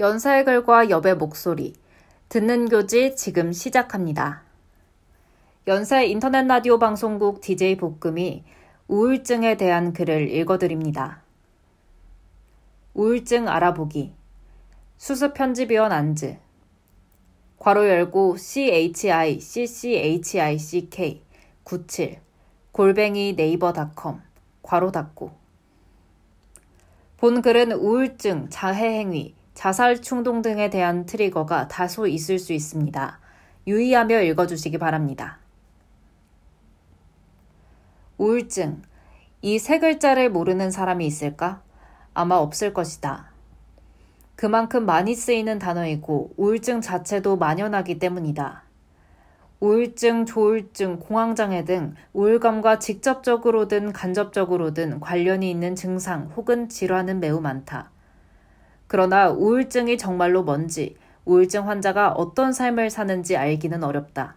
연사의 글과 여배 목소리, 듣는 교지 지금 시작합니다. 연세 인터넷 라디오 방송국 DJ 볶음이 우울증에 대한 글을 읽어드립니다. 우울증 알아보기. 수습 편집위원 안즈. 괄호 열고 chi cchick 97 골뱅이 네이버닷컴 괄호 닫고 본 글은 우울증, 자해행위, 자살 충동 등에 대한 트리거가 다소 있을 수 있습니다. 유의하며 읽어주시기 바랍니다. 우울증. 이 세 글자를 모르는 사람이 있을까? 아마 없을 것이다. 그만큼 많이 쓰이는 단어이고 우울증 자체도 만연하기 때문이다. 우울증, 조울증, 공황장애 등 우울감과 직접적으로든 간접적으로든 관련이 있는 증상 혹은 질환은 매우 많다. 그러나 우울증이 정말로 뭔지, 우울증 환자가 어떤 삶을 사는지 알기는 어렵다.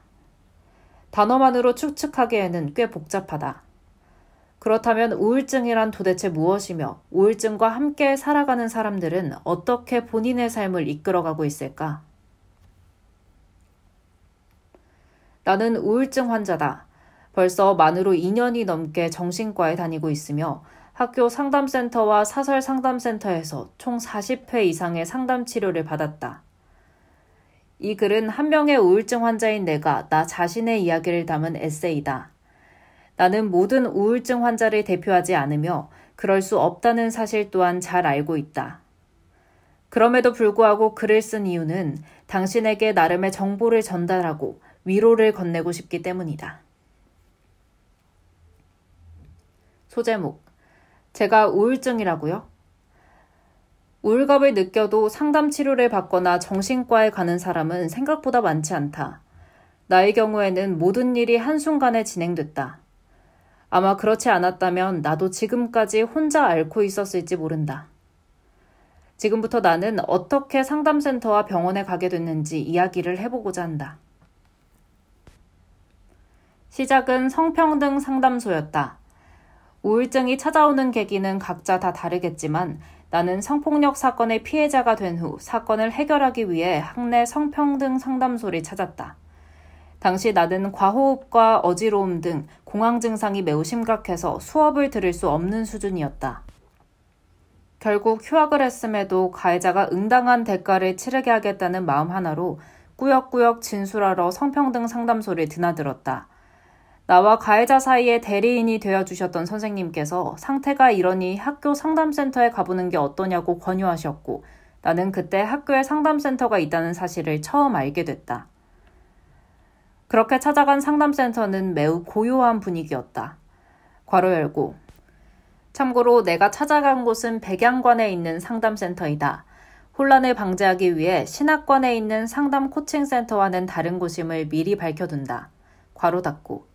단어만으로 추측하기에는 꽤 복잡하다. 그렇다면 우울증이란 도대체 무엇이며 우울증과 함께 살아가는 사람들은 어떻게 본인의 삶을 이끌어가고 있을까? 나는 우울증 환자다. 벌써 만으로 2년이 넘게 정신과에 다니고 있으며 학교 상담센터와 사설 상담센터에서 총 40회 이상의 상담 치료를 받았다. 이 글은 한 명의 우울증 환자인 내가 나 자신의 이야기를 담은 에세이다. 나는 모든 우울증 환자를 대표하지 않으며 그럴 수 없다는 사실 또한 잘 알고 있다. 그럼에도 불구하고 글을 쓴 이유는 당신에게 나름의 정보를 전달하고 위로를 건네고 싶기 때문이다. 소제목 제가 우울증이라고요? 우울감을 느껴도 상담 치료를 받거나 정신과에 가는 사람은 생각보다 많지 않다. 나의 경우에는 모든 일이 한순간에 진행됐다. 아마 그렇지 않았다면 나도 지금까지 혼자 앓고 있었을지 모른다. 지금부터 나는 어떻게 상담센터와 병원에 가게 됐는지 이야기를 해보고자 한다. 시작은 성평등 상담소였다. 우울증이 찾아오는 계기는 각자 다 다르겠지만 나는 성폭력 사건의 피해자가 된 후 사건을 해결하기 위해 학내 성평등 상담소를 찾았다. 당시 나는 과호흡과 어지러움 등 공황 증상이 매우 심각해서 수업을 들을 수 없는 수준이었다. 결국 휴학을 했음에도 가해자가 응당한 대가를 치르게 하겠다는 마음 하나로 꾸역꾸역 진술하러 성평등 상담소를 드나들었다. 나와 가해자 사이에 대리인이 되어 주셨던 선생님께서 상태가 이러니 학교 상담센터에 가보는 게 어떠냐고 권유하셨고 나는 그때 학교에 상담센터가 있다는 사실을 처음 알게 됐다. 그렇게 찾아간 상담센터는 매우 고요한 분위기였다. 괄호 열고. 참고로 내가 찾아간 곳은 백양관에 있는 상담센터이다. 혼란을 방지하기 위해 신학관에 있는 상담 코칭센터와는 다른 곳임을 미리 밝혀둔다. 괄호 닫고.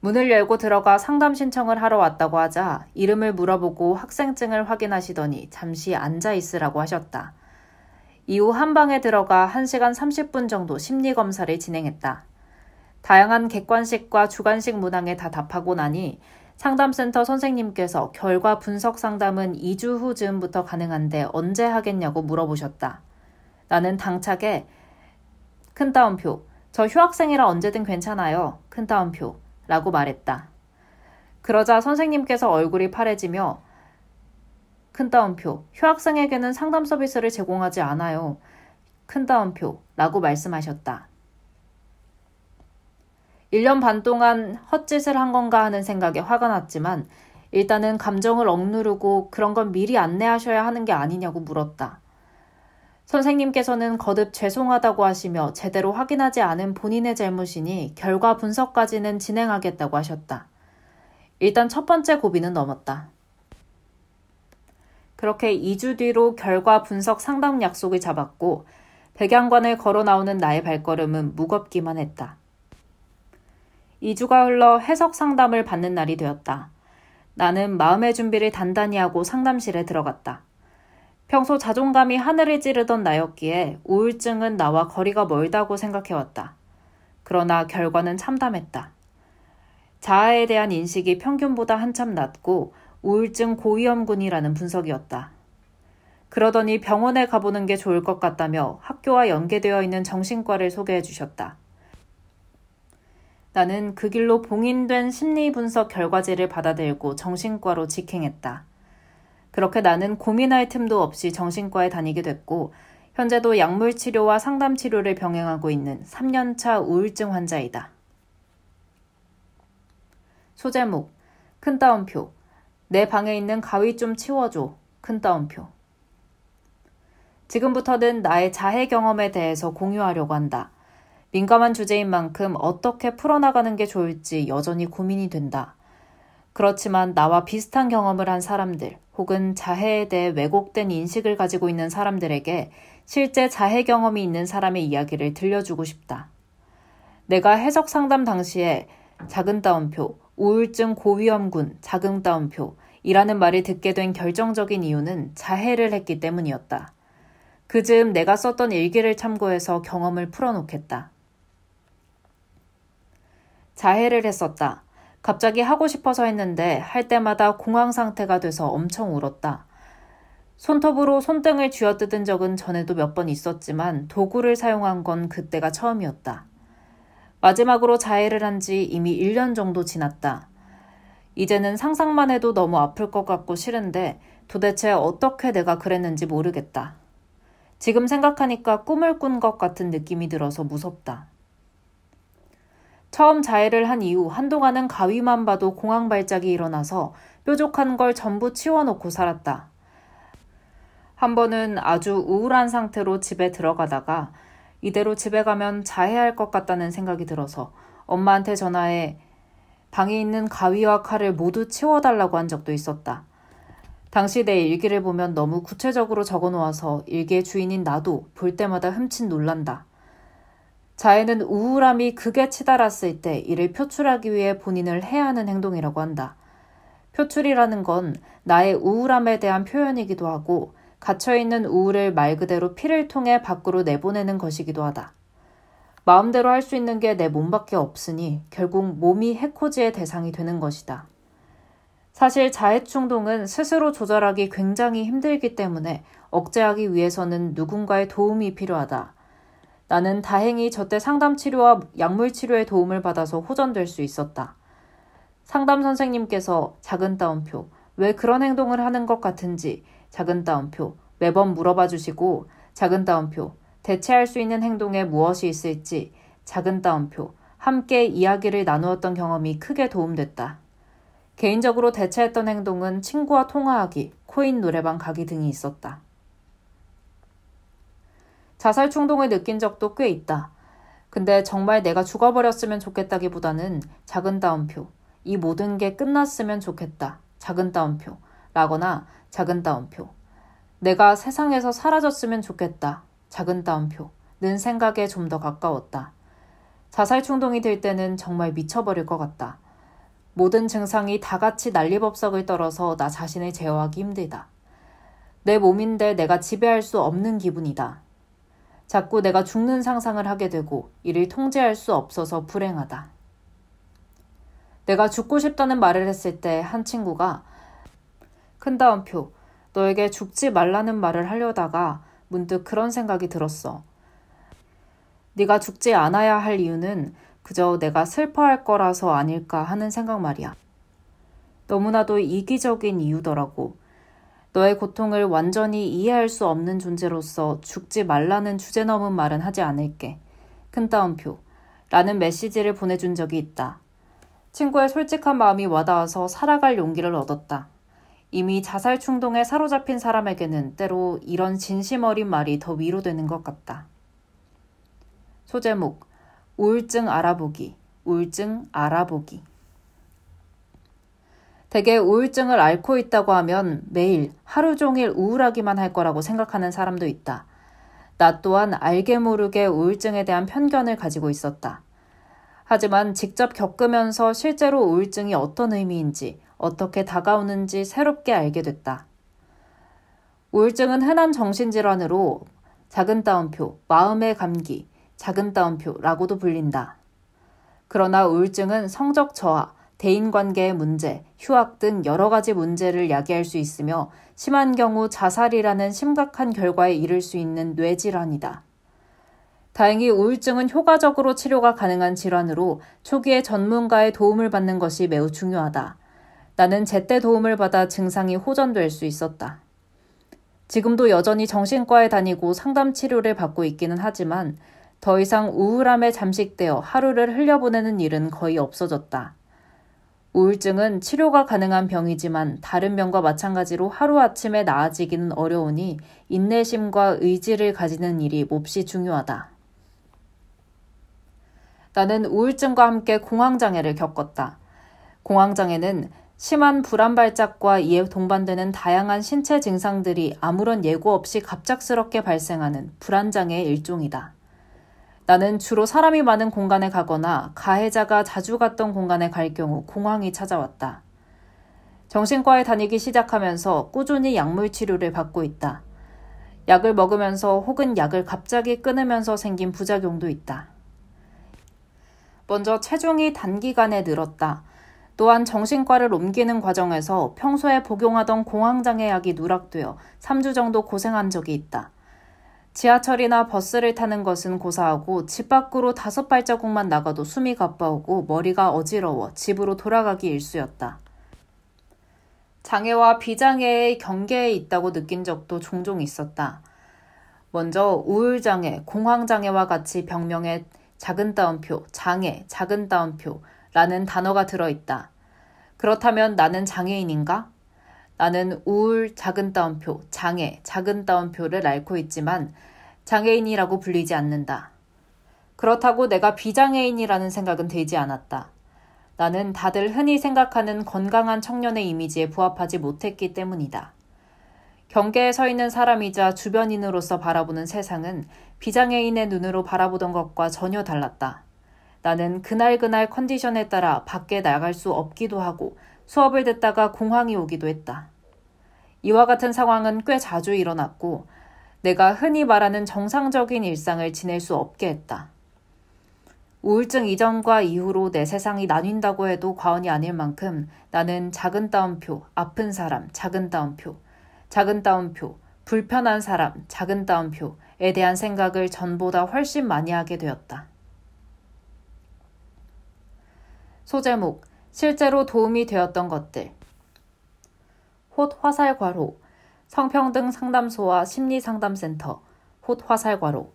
문을 열고 들어가 상담 신청을 하러 왔다고 하자 이름을 물어보고 학생증을 확인하시더니 잠시 앉아 있으라고 하셨다. 이후 한 방에 들어가 1시간 30분 정도 심리 검사를 진행했다. 다양한 객관식과 주관식 문항에 다 답하고 나니 상담센터 선생님께서 결과 분석 상담은 2주 후 즈음부터 가능한데 언제 하겠냐고 물어보셨다. 나는 당차게 큰 따옴표. 저 휴학생이라 언제든 괜찮아요. 큰 따옴표. 라고 말했다. 그러자 선생님께서 얼굴이 파래지며 큰 따옴표, 휴학생에게는 상담 서비스를 제공하지 않아요. 큰 따옴표, 라고 말씀하셨다. 1년 반 동안 헛짓을 한 건가 하는 생각에 화가 났지만 일단은 감정을 억누르고 그런 건 미리 안내하셔야 하는 게 아니냐고 물었다. 선생님께서는 거듭 죄송하다고 하시며 제대로 확인하지 않은 본인의 잘못이니 결과 분석까지는 진행하겠다고 하셨다. 일단 첫 번째 고비는 넘었다. 그렇게 2주 뒤로 결과 분석 상담 약속을 잡았고 백양관을 걸어 나오는 나의 발걸음은 무겁기만 했다. 2주가 흘러 해석 상담을 받는 날이 되었다. 나는 마음의 준비를 단단히 하고 상담실에 들어갔다. 평소 자존감이 하늘을 찌르던 나였기에 우울증은 나와 거리가 멀다고 생각해왔다. 그러나 결과는 참담했다. 자아에 대한 인식이 평균보다 한참 낮고 우울증 고위험군이라는 분석이었다. 그러더니 병원에 가보는 게 좋을 것 같다며 학교와 연계되어 있는 정신과를 소개해 주셨다. 나는 그 길로 봉인된 심리분석 결과지를 받아들고 정신과로 직행했다. 그렇게 나는 고민할 틈도 없이 정신과에 다니게 됐고, 현재도 약물 치료와 상담 치료를 병행하고 있는 3년차 우울증 환자이다. 소제목, 큰 따옴표. 내 방에 있는 가위 좀 치워줘. 큰 따옴표. 지금부터는 나의 자해 경험에 대해서 공유하려고 한다. 민감한 주제인 만큼 어떻게 풀어나가는 게 좋을지 여전히 고민이 된다. 그렇지만 나와 비슷한 경험을 한 사람들 혹은 자해에 대해 왜곡된 인식을 가지고 있는 사람들에게 실제 자해 경험이 있는 사람의 이야기를 들려주고 싶다. 내가 해석 상담 당시에 작은 따옴표, 우울증 고위험군, 작은 따옴표, 이라는 말을 듣게 된 결정적인 이유는 자해를 했기 때문이었다. 그 즈음 내가 썼던 일기를 참고해서 경험을 풀어놓겠다. 자해를 했었다. 갑자기 하고 싶어서 했는데 할 때마다 공황 상태가 돼서 엄청 울었다. 손톱으로 손등을 쥐어뜯은 적은 전에도 몇 번 있었지만 도구를 사용한 건 그때가 처음이었다. 마지막으로 자해를 한 지 이미 1년 정도 지났다. 이제는 상상만 해도 너무 아플 것 같고 싫은데 도대체 어떻게 내가 그랬는지 모르겠다. 지금 생각하니까 꿈을 꾼 것 같은 느낌이 들어서 무섭다. 처음 자해를 한 이후 한동안은 가위만 봐도 공황 발작이 일어나서 뾰족한 걸 전부 치워놓고 살았다. 한 번은 아주 우울한 상태로 집에 들어가다가 이대로 집에 가면 자해할 것 같다는 생각이 들어서 엄마한테 전화해 방에 있는 가위와 칼을 모두 치워달라고 한 적도 있었다. 당시 내 일기를 보면 너무 구체적으로 적어 놓아서 일기의 주인인 나도 볼 때마다 흠칫 놀란다. 자해는 우울함이 극에 치달았을 때 이를 표출하기 위해 본인을 해야 하는 행동이라고 한다. 표출이라는 건 나의 우울함에 대한 표현이기도 하고 갇혀있는 우울을 말 그대로 피를 통해 밖으로 내보내는 것이기도 하다. 마음대로 할 수 있는 게 내 몸밖에 없으니 결국 몸이 해코지의 대상이 되는 것이다. 사실 자해 충동은 스스로 조절하기 굉장히 힘들기 때문에 억제하기 위해서는 누군가의 도움이 필요하다. 나는 다행히 저때 상담 치료와 약물 치료의 도움을 받아서 호전될 수 있었다. 상담 선생님께서 작은 따옴표, 왜 그런 행동을 하는 것 같은지 작은 따옴표, 매번 물어봐 주시고 작은 따옴표, 대체할 수 있는 행동에 무엇이 있을지 작은 따옴표, 함께 이야기를 나누었던 경험이 크게 도움됐다. 개인적으로 대체했던 행동은 친구와 통화하기, 코인 노래방 가기 등이 있었다. 자살 충동을 느낀 적도 꽤 있다. 근데 정말 내가 죽어버렸으면 좋겠다기보다는 작은 따옴표, 이 모든 게 끝났으면 좋겠다. 작은 따옴표, 라거나 작은 따옴표. 내가 세상에서 사라졌으면 좋겠다. 작은 따옴표.는 생각에 좀 더 가까웠다. 자살 충동이 들 때는 정말 미쳐버릴 것 같다. 모든 증상이 다 같이 난리법석을 떨어서 나 자신을 제어하기 힘들다. 내 몸인데 내가 지배할 수 없는 기분이다. 자꾸 내가 죽는 상상을 하게 되고 이를 통제할 수 없어서 불행하다. 내가 죽고 싶다는 말을 했을 때 한 친구가 큰 다음표, 너에게 죽지 말라는 말을 하려다가 문득 그런 생각이 들었어. 네가 죽지 않아야 할 이유는 그저 내가 슬퍼할 거라서 아닐까 하는 생각 말이야. 너무나도 이기적인 이유더라고. 너의 고통을 완전히 이해할 수 없는 존재로서 죽지 말라는 주제 넘은 말은 하지 않을게. 큰 따옴표. 라는 메시지를 보내준 적이 있다. 친구의 솔직한 마음이 와닿아서 살아갈 용기를 얻었다. 이미 자살 충동에 사로잡힌 사람에게는 때로 이런 진심 어린 말이 더 위로되는 것 같다. 소제목 우울증 알아보기 우울증 알아보기 대개 우울증을 앓고 있다고 하면 매일 하루 종일 우울하기만 할 거라고 생각하는 사람도 있다. 나 또한 알게 모르게 우울증에 대한 편견을 가지고 있었다. 하지만 직접 겪으면서 실제로 우울증이 어떤 의미인지, 어떻게 다가오는지 새롭게 알게 됐다. 우울증은 흔한 정신질환으로 작은 따옴표, 마음의 감기, 작은 따옴표라고도 불린다. 그러나 우울증은 성적 저하, 대인관계의 문제, 휴학 등 여러 가지 문제를 야기할 수 있으며 심한 경우 자살이라는 심각한 결과에 이를 수 있는 뇌질환이다. 다행히 우울증은 효과적으로 치료가 가능한 질환으로 초기에 전문가의 도움을 받는 것이 매우 중요하다. 나는 제때 도움을 받아 증상이 호전될 수 있었다. 지금도 여전히 정신과에 다니고 상담 치료를 받고 있기는 하지만 더 이상 우울함에 잠식되어 하루를 흘려보내는 일은 거의 없어졌다. 우울증은 치료가 가능한 병이지만 다른 병과 마찬가지로 하루아침에 나아지기는 어려우니 인내심과 의지를 가지는 일이 몹시 중요하다. 나는 우울증과 함께 공황장애를 겪었다. 공황장애는 심한 불안 발작과 이에 동반되는 다양한 신체 증상들이 아무런 예고 없이 갑작스럽게 발생하는 불안장애의 일종이다. 나는 주로 사람이 많은 공간에 가거나 가해자가 자주 갔던 공간에 갈 경우 공황이 찾아왔다. 정신과에 다니기 시작하면서 꾸준히 약물 치료를 받고 있다. 약을 먹으면서 혹은 약을 갑자기 끊으면서 생긴 부작용도 있다. 먼저 체중이 단기간에 늘었다. 또한 정신과를 옮기는 과정에서 평소에 복용하던 공황장애 약이 누락되어 3주 정도 고생한 적이 있다. 지하철이나 버스를 타는 것은 고사하고 집 밖으로 다섯 발자국만 나가도 숨이 가빠오고 머리가 어지러워 집으로 돌아가기 일쑤였다. 장애와 비장애의 경계에 있다고 느낀 적도 종종 있었다. 먼저 우울장애, 공황장애와 같이 병명에 작은 따옴표, 장애, 작은 따옴표라는 단어가 들어있다. 그렇다면 나는 장애인인가? 나는 우울, 작은 따옴표, 장애, 작은 따옴표를 앓고 있지만 장애인이라고 불리지 않는다. 그렇다고 내가 비장애인이라는 생각은 들지 않았다. 나는 다들 흔히 생각하는 건강한 청년의 이미지에 부합하지 못했기 때문이다. 경계에 서 있는 사람이자 주변인으로서 바라보는 세상은 비장애인의 눈으로 바라보던 것과 전혀 달랐다. 나는 그날그날 컨디션에 따라 밖에 나갈 수 없기도 하고 수업을 듣다가 공황이 오기도 했다. 이와 같은 상황은 꽤 자주 일어났고 내가 흔히 말하는 정상적인 일상을 지낼 수 없게 했다. 우울증 이전과 이후로 내 세상이 나뉜다고 해도 과언이 아닐 만큼 나는 작은 따옴표, 아픈 사람, 작은 따옴표, 작은 따옴표, 불편한 사람, 작은 따옴표에 대한 생각을 전보다 훨씬 많이 하게 되었다. 소제목, 실제로 도움이 되었던 것들. 홑 화살괄호, 성평등 상담소와 심리상담센터, 홑 화살괄호.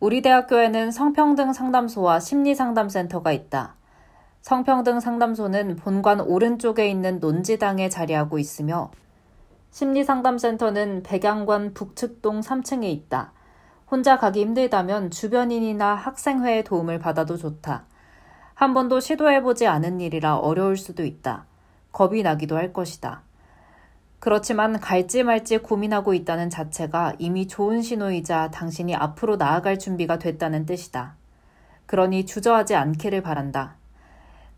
우리 대학교에는 성평등 상담소와 심리상담센터가 있다. 성평등 상담소는 본관 오른쪽에 있는 논지당에 자리하고 있으며 심리상담센터는 백양관 북측동 3층에 있다. 혼자 가기 힘들다면 주변인이나 학생회의 도움을 받아도 좋다. 한 번도 시도해보지 않은 일이라 어려울 수도 있다. 겁이 나기도 할 것이다. 그렇지만 갈지 말지 고민하고 있다는 자체가 이미 좋은 신호이자 당신이 앞으로 나아갈 준비가 됐다는 뜻이다. 그러니 주저하지 않기를 바란다.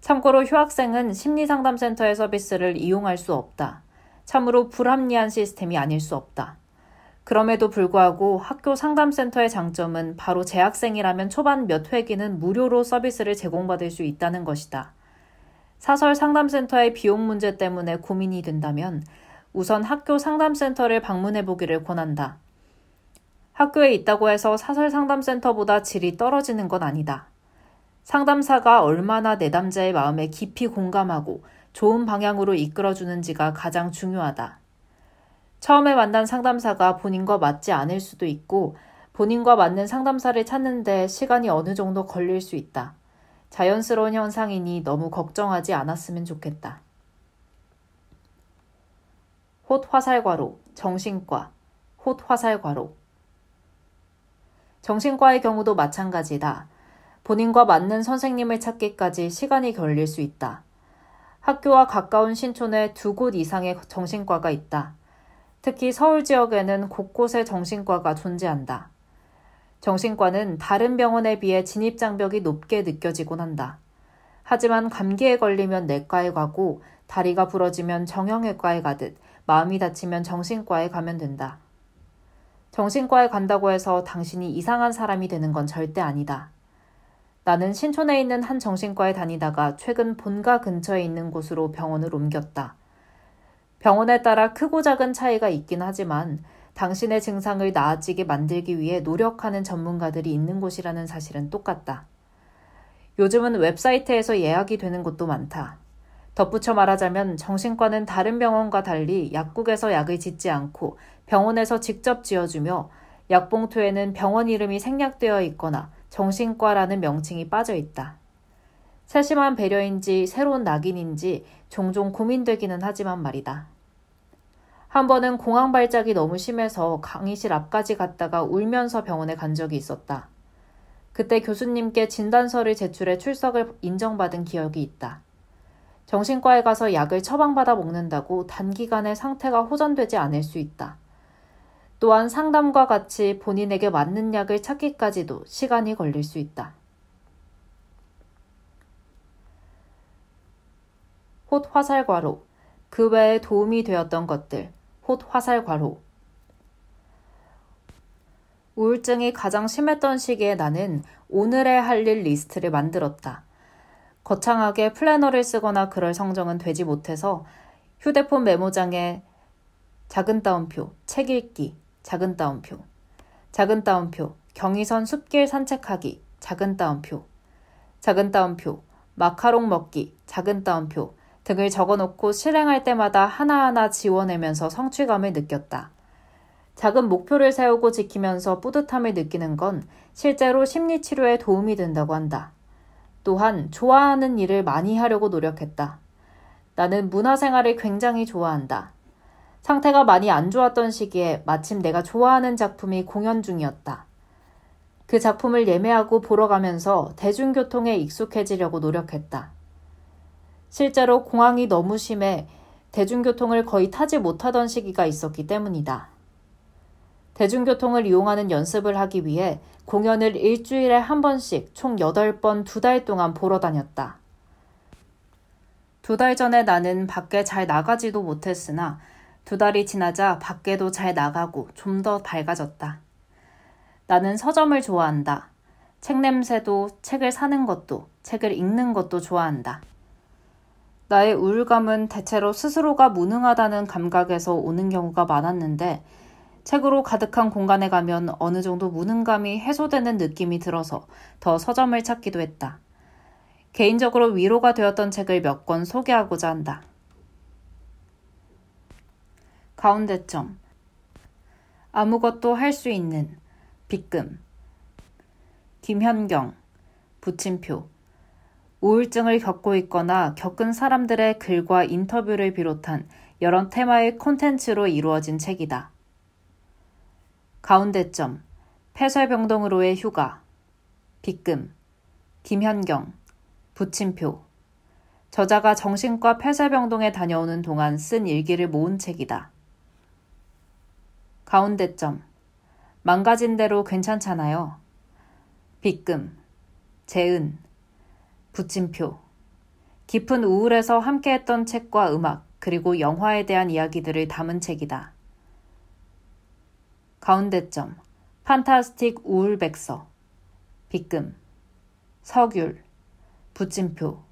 참고로 휴학생은 심리상담센터의 서비스를 이용할 수 없다. 참으로 불합리한 시스템이 아닐 수 없다. 그럼에도 불구하고 학교 상담센터의 장점은 바로 재학생이라면 초반 몇 회기는 무료로 서비스를 제공받을 수 있다는 것이다. 사설 상담센터의 비용 문제 때문에 고민이 된다면 우선 학교 상담센터를 방문해 보기를 권한다. 학교에 있다고 해서 사설 상담센터보다 질이 떨어지는 건 아니다. 상담사가 얼마나 내담자의 마음에 깊이 공감하고 좋은 방향으로 이끌어주는지가 가장 중요하다. 처음에 만난 상담사가 본인과 맞지 않을 수도 있고 본인과 맞는 상담사를 찾는데 시간이 어느 정도 걸릴 수 있다. 자연스러운 현상이니 너무 걱정하지 않았으면 좋겠다. 홑 화살과로, 정신과, 홑 화살과로. 정신과의 경우도 마찬가지다. 본인과 맞는 선생님을 찾기까지 시간이 걸릴 수 있다. 학교와 가까운 신촌에 두 곳 이상의 정신과가 있다. 특히 서울 지역에는 곳곳에 정신과가 존재한다. 정신과는 다른 병원에 비해 진입장벽이 높게 느껴지곤 한다. 하지만 감기에 걸리면 내과에 가고 다리가 부러지면 정형외과에 가듯 마음이 다치면 정신과에 가면 된다. 정신과에 간다고 해서 당신이 이상한 사람이 되는 건 절대 아니다. 나는 신촌에 있는 한 정신과에 다니다가 최근 본가 근처에 있는 곳으로 병원을 옮겼다. 병원에 따라 크고 작은 차이가 있긴 하지만 당신의 증상을 나아지게 만들기 위해 노력하는 전문가들이 있는 곳이라는 사실은 똑같다. 요즘은 웹사이트에서 예약이 되는 곳도 많다. 덧붙여 말하자면 정신과는 다른 병원과 달리 약국에서 약을 짓지 않고 병원에서 직접 지어주며 약봉투에는 병원 이름이 생략되어 있거나 정신과라는 명칭이 빠져 있다. 세심한 배려인지 새로운 낙인인지 종종 고민되기는 하지만 말이다. 한 번은 공황 발작이 너무 심해서 강의실 앞까지 갔다가 울면서 병원에 간 적이 있었다. 그때 교수님께 진단서를 제출해 출석을 인정받은 기억이 있다. 정신과에 가서 약을 처방받아 먹는다고 단기간에 상태가 호전되지 않을 수 있다. 또한 상담과 같이 본인에게 맞는 약을 찾기까지도 시간이 걸릴 수 있다. 홑화살괄호 그 외에 도움이 되었던 것들 홑화살괄호 우울증이 가장 심했던 시기에 나는 오늘의 할 일 리스트를 만들었다. 거창하게 플래너를 쓰거나 그럴 성정은 되지 못해서 휴대폰 메모장에 작은 따옴표, 책 읽기, 작은 따옴표, 작은 따옴표, 경의선 숲길 산책하기, 작은 따옴표, 작은 따옴표, 마카롱 먹기, 작은 따옴표 등을 적어놓고 실행할 때마다 하나하나 지워내면서 성취감을 느꼈다. 작은 목표를 세우고 지키면서 뿌듯함을 느끼는 건 실제로 심리치료에 도움이 된다고 한다. 또한 좋아하는 일을 많이 하려고 노력했다. 나는 문화생활을 굉장히 좋아한다. 상태가 많이 안 좋았던 시기에 마침 내가 좋아하는 작품이 공연 중이었다. 그 작품을 예매하고 보러 가면서 대중교통에 익숙해지려고 노력했다. 실제로 공황이 너무 심해 대중교통을 거의 타지 못하던 시기가 있었기 때문이다. 대중교통을 이용하는 연습을 하기 위해 공연을 일주일에 한 번씩 총 8번 두 달 동안 보러 다녔다. 두 달 전에 나는 밖에 잘 나가지도 못했으나 두 달이 지나자 밖에도 잘 나가고 좀 더 밝아졌다. 나는 서점을 좋아한다. 책 냄새도 책을 사는 것도 책을 읽는 것도 좋아한다. 나의 우울감은 대체로 스스로가 무능하다는 감각에서 오는 경우가 많았는데 책으로 가득한 공간에 가면 어느 정도 무능감이 해소되는 느낌이 들어서 더 서점을 찾기도 했다. 개인적으로 위로가 되었던 책을 몇 권 소개하고자 한다. 가운데점. 아무것도 할 수 있는 빗금. 김현경. 부침표. 우울증을 겪고 있거나 겪은 사람들의 글과 인터뷰를 비롯한 여러 테마의 콘텐츠로 이루어진 책이다. 가운데점, 폐쇄병동으로의 휴가, 빗금, 김현경, 부침표. 저자가 정신과 폐쇄병동에 다녀오는 동안 쓴 일기를 모은 책이다. 가운데점, 망가진 대로 괜찮잖아요. 빗금, 재은, 부침표. 깊은 우울에서 함께했던 책과 음악, 그리고 영화에 대한 이야기들을 담은 책이다. 가운데점 판타스틱 우울백서 빗금 서귤 부침표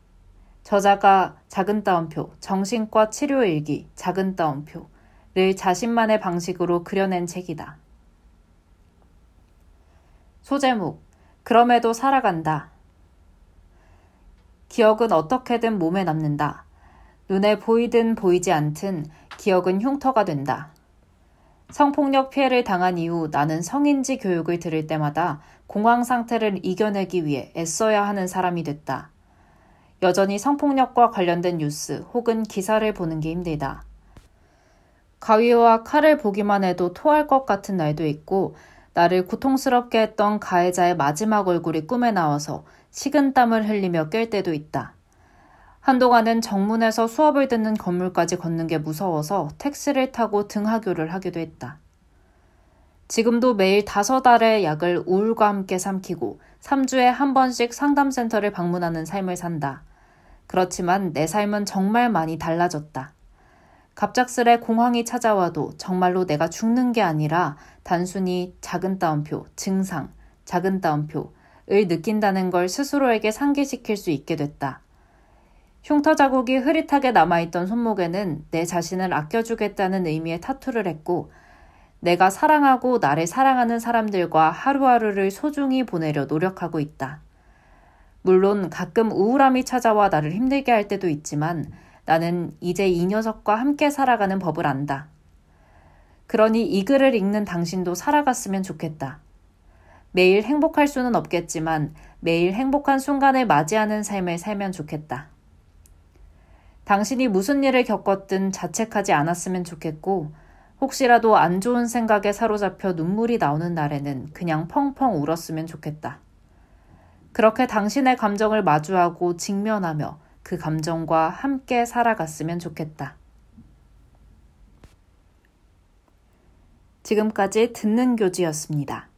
저자가 작은 따옴표 정신과 치료 일기 작은 따옴표를 자신만의 방식으로 그려낸 책이다. 소제목 그럼에도 살아간다. 기억은 어떻게든 몸에 남는다. 눈에 보이든 보이지 않든 기억은 흉터가 된다. 성폭력 피해를 당한 이후 나는 성인지 교육을 들을 때마다 공황 상태를 이겨내기 위해 애써야 하는 사람이 됐다. 여전히 성폭력과 관련된 뉴스 혹은 기사를 보는 게 힘들다. 가위와 칼을 보기만 해도 토할 것 같은 날도 있고 나를 고통스럽게 했던 가해자의 마지막 얼굴이 꿈에 나와서 식은땀을 흘리며 깰 때도 있다. 한동안은 정문에서 수업을 듣는 건물까지 걷는 게 무서워서 택시를 타고 등하교를 하기도 했다. 지금도 매일 다섯 알의 약을 우울과 함께 삼키고 3주에 한 번씩 상담센터를 방문하는 삶을 산다. 그렇지만 내 삶은 정말 많이 달라졌다. 갑작스레 공황이 찾아와도 정말로 내가 죽는 게 아니라 단순히 작은 따옴표, 증상, 작은 따옴표, 느낀다는 걸 스스로에게 상기시킬 수 있게 됐다. 흉터 자국이 흐릿하게 남아있던 손목에는 내 자신을 아껴주겠다는 의미의 타투를 했고, 내가 사랑하고 나를 사랑하는 사람들과 하루하루를 소중히 보내려 노력하고 있다. 물론 가끔 우울함이 찾아와 나를 힘들게 할 때도 있지만 나는 이제 이 녀석과 함께 살아가는 법을 안다. 그러니 이 글을 읽는 당신도 살아갔으면 좋겠다. 매일 행복할 수는 없겠지만 매일 행복한 순간을 맞이하는 삶을 살면 좋겠다. 당신이 무슨 일을 겪었든 자책하지 않았으면 좋겠고, 혹시라도 안 좋은 생각에 사로잡혀 눈물이 나오는 날에는 그냥 펑펑 울었으면 좋겠다. 그렇게 당신의 감정을 마주하고 직면하며 그 감정과 함께 살아갔으면 좋겠다. 지금까지 듣는 교지였습니다.